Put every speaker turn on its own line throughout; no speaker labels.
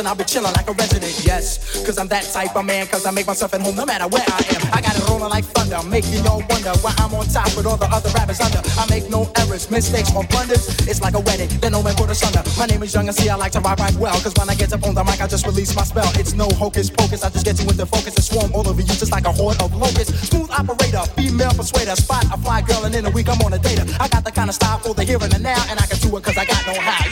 And I'll be chilling like a resident. Yes, cause I'm that type of man, cause I make myself at home no matter where I am. I got it rolling like thunder, making y'all wonder why I'm on top with all the other rappers under. I make know errors, mistakes, or blunders. It's like a wedding, then no man put us under. My name is Young and see I like to rock right well, cause when I get up on the mic, I just release my spell. It's no hocus pocus, I just get you into focus and swarm all over you just like a horde of locusts. Smooth operator, female persuader, spot a fly girl, and in a week I'm on a data. I got the kind of style for the here and the now, and I can do it cause I got no how.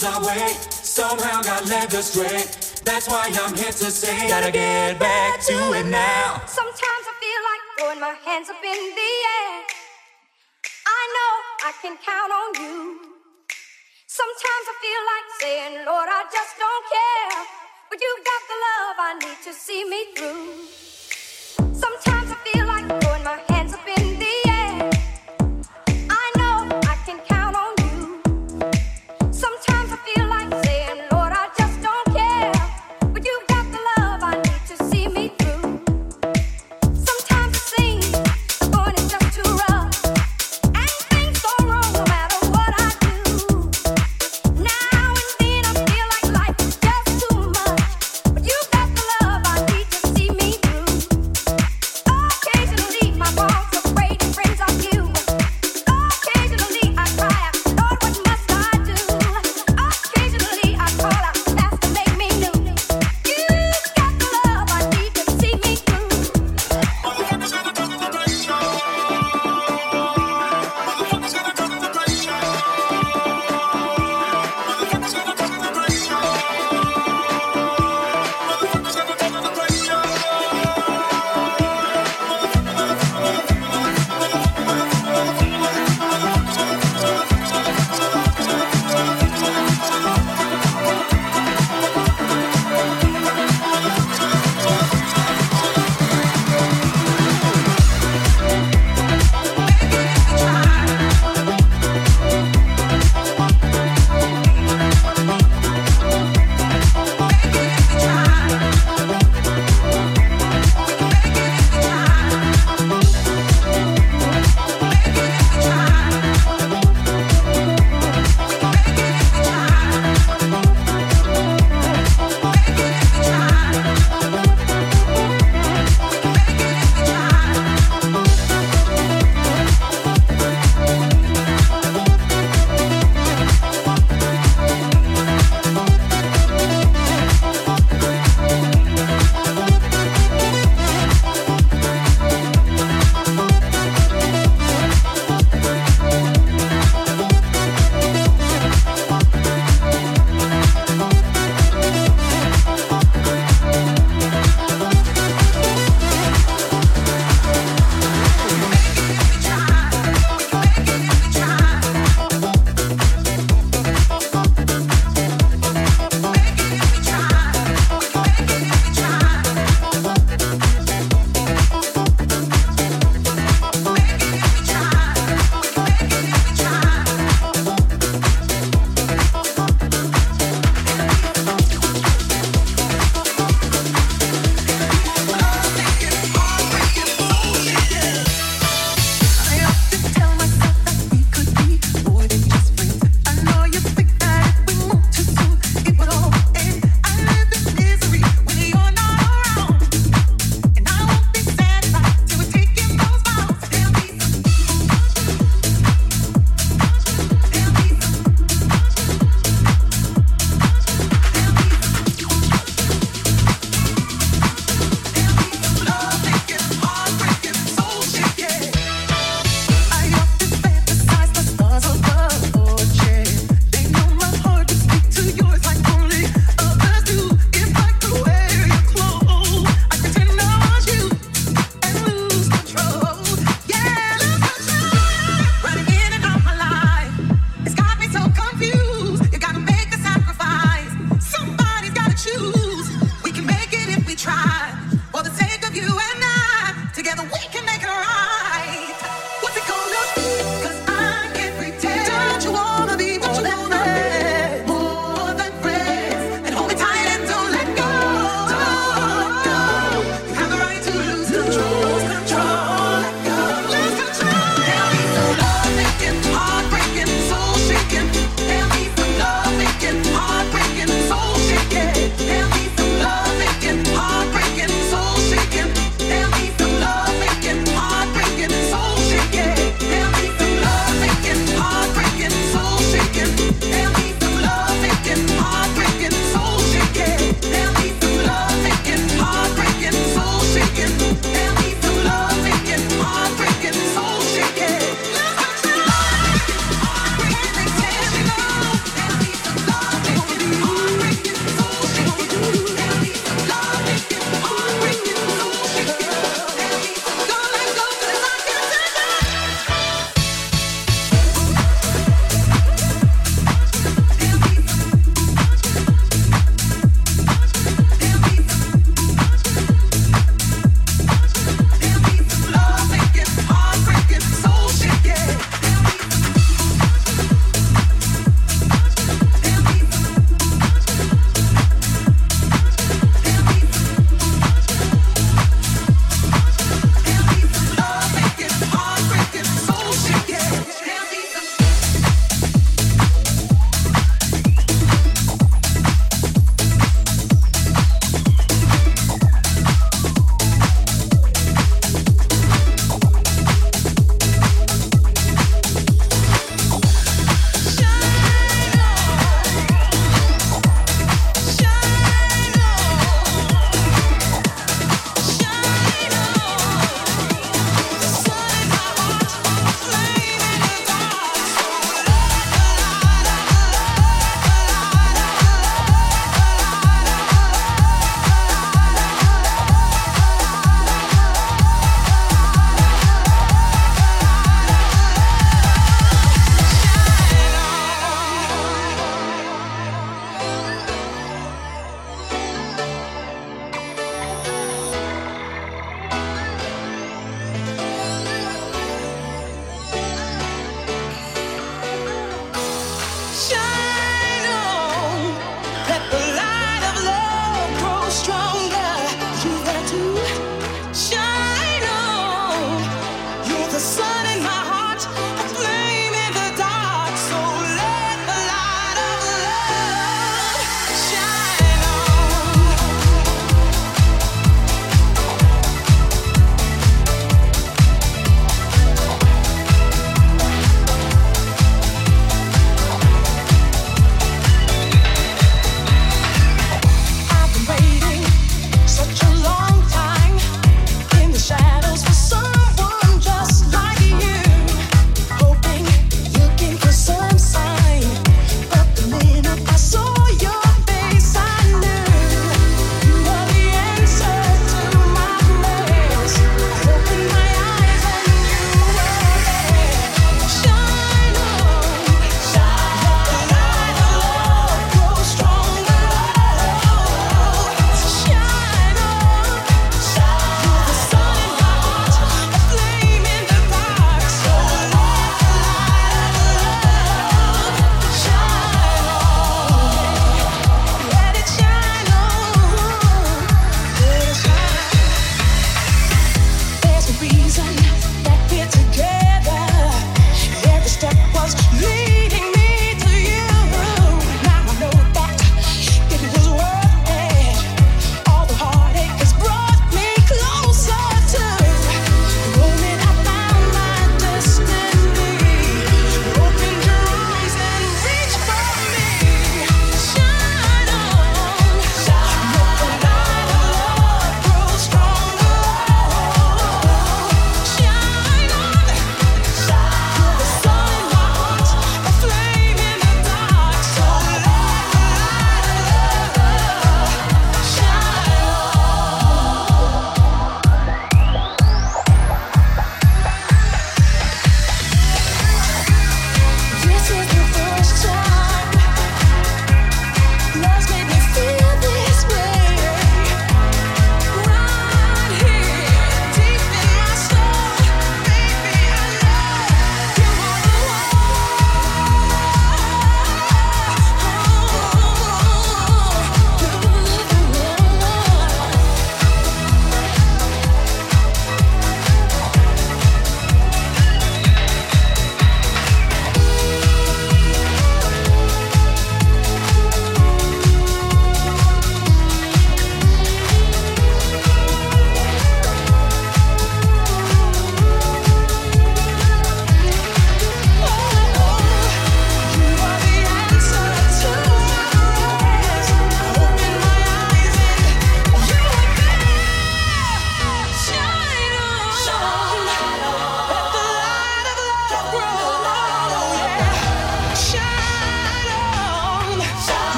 lose our way. Somehow got led astray. That's why I'm here to say, gotta get back to it now.
Sometimes I feel like throwing my hands up in the air. I know I can count on you. Sometimes I feel like saying, Lord, I just don't care. But you got the love I need to see me through. Sometimes I feel like throwing my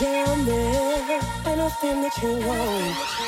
down there, anything that you want.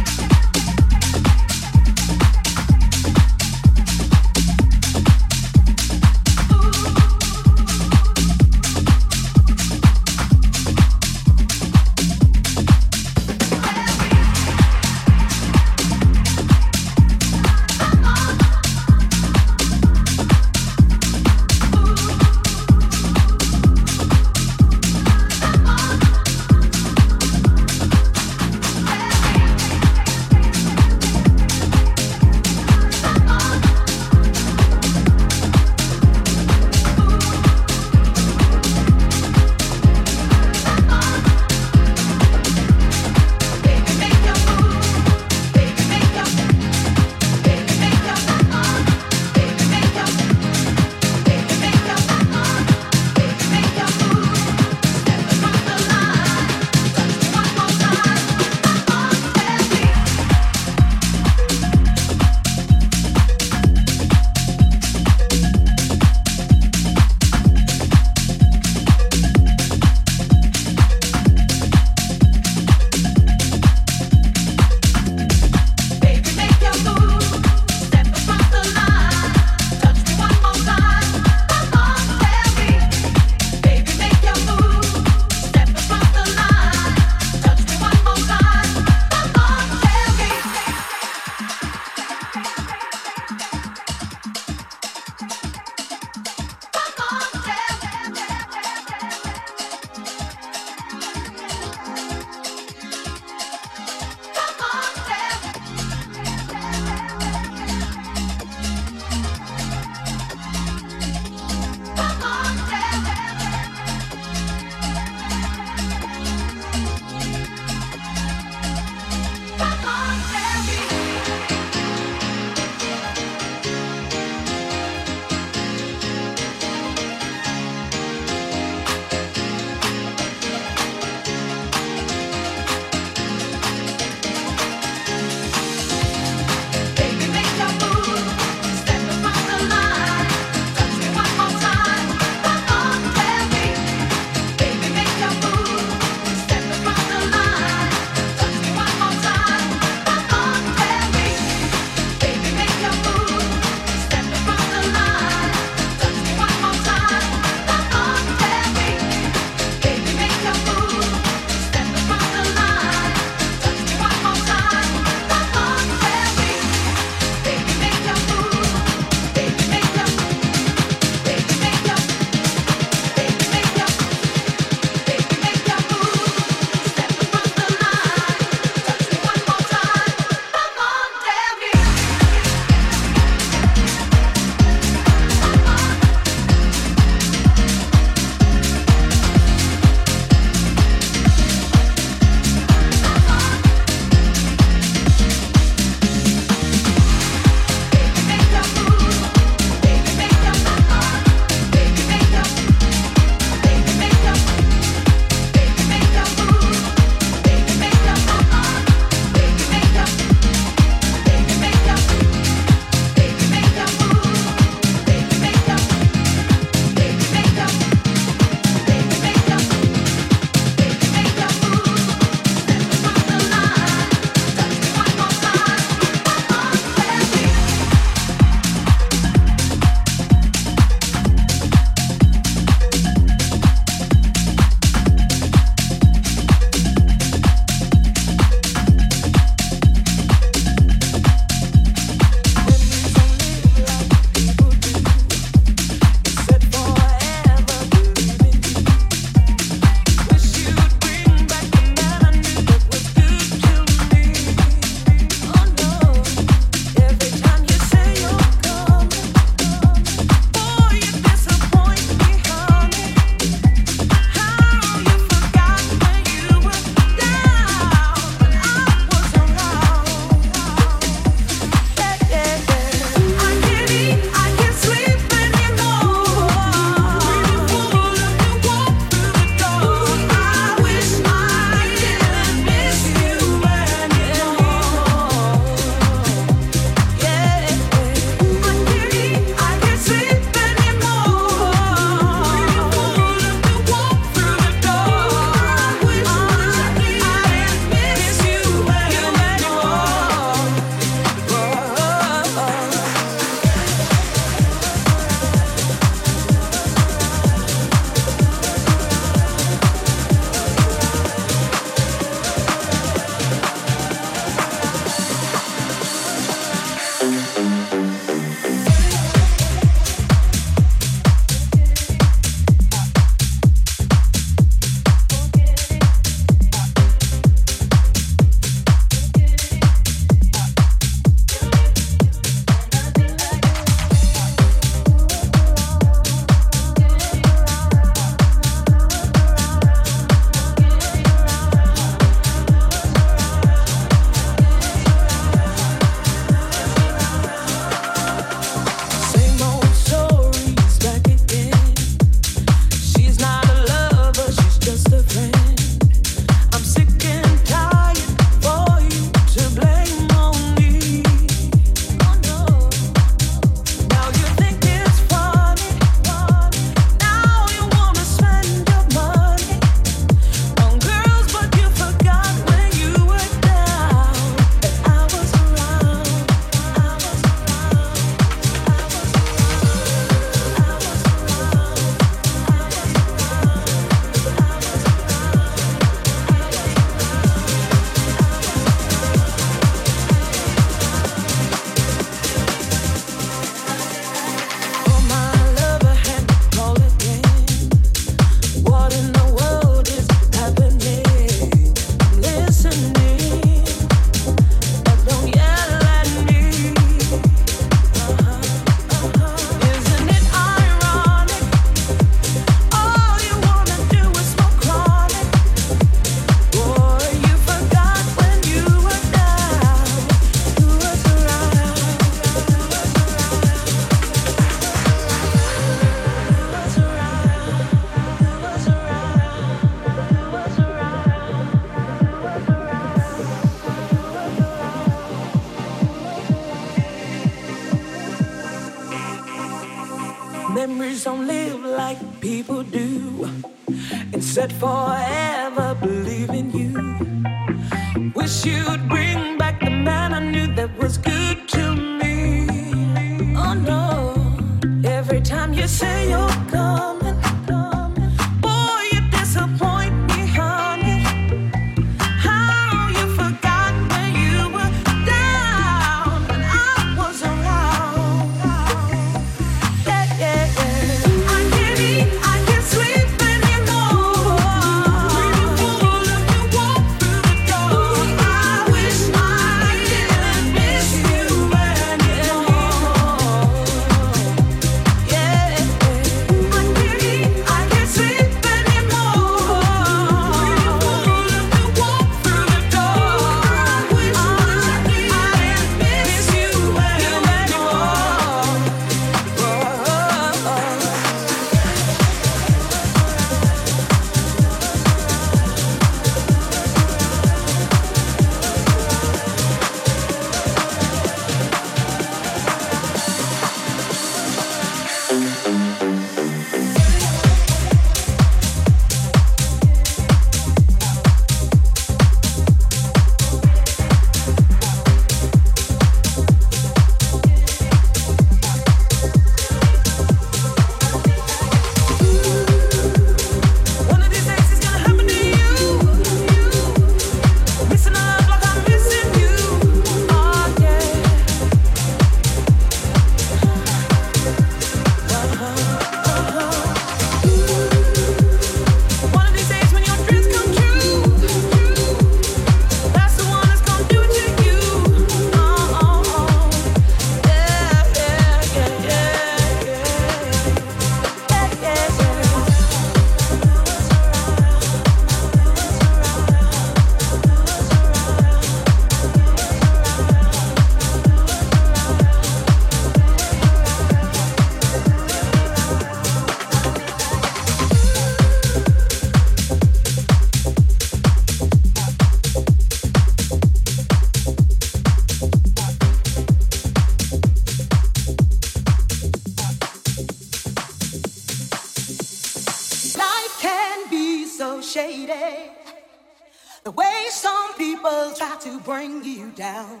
will try to bring you down.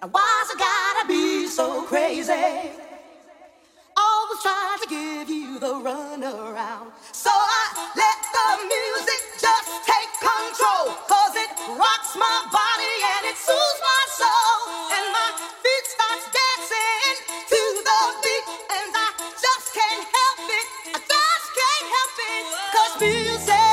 Now, why's it gotta be so crazy? Always trying to give you the runaround. So I let the music just take control. Cause it rocks my body and it soothes my soul. And my feet starts dancing to the beat. And I just can't help it. I just can't help it. Cause music.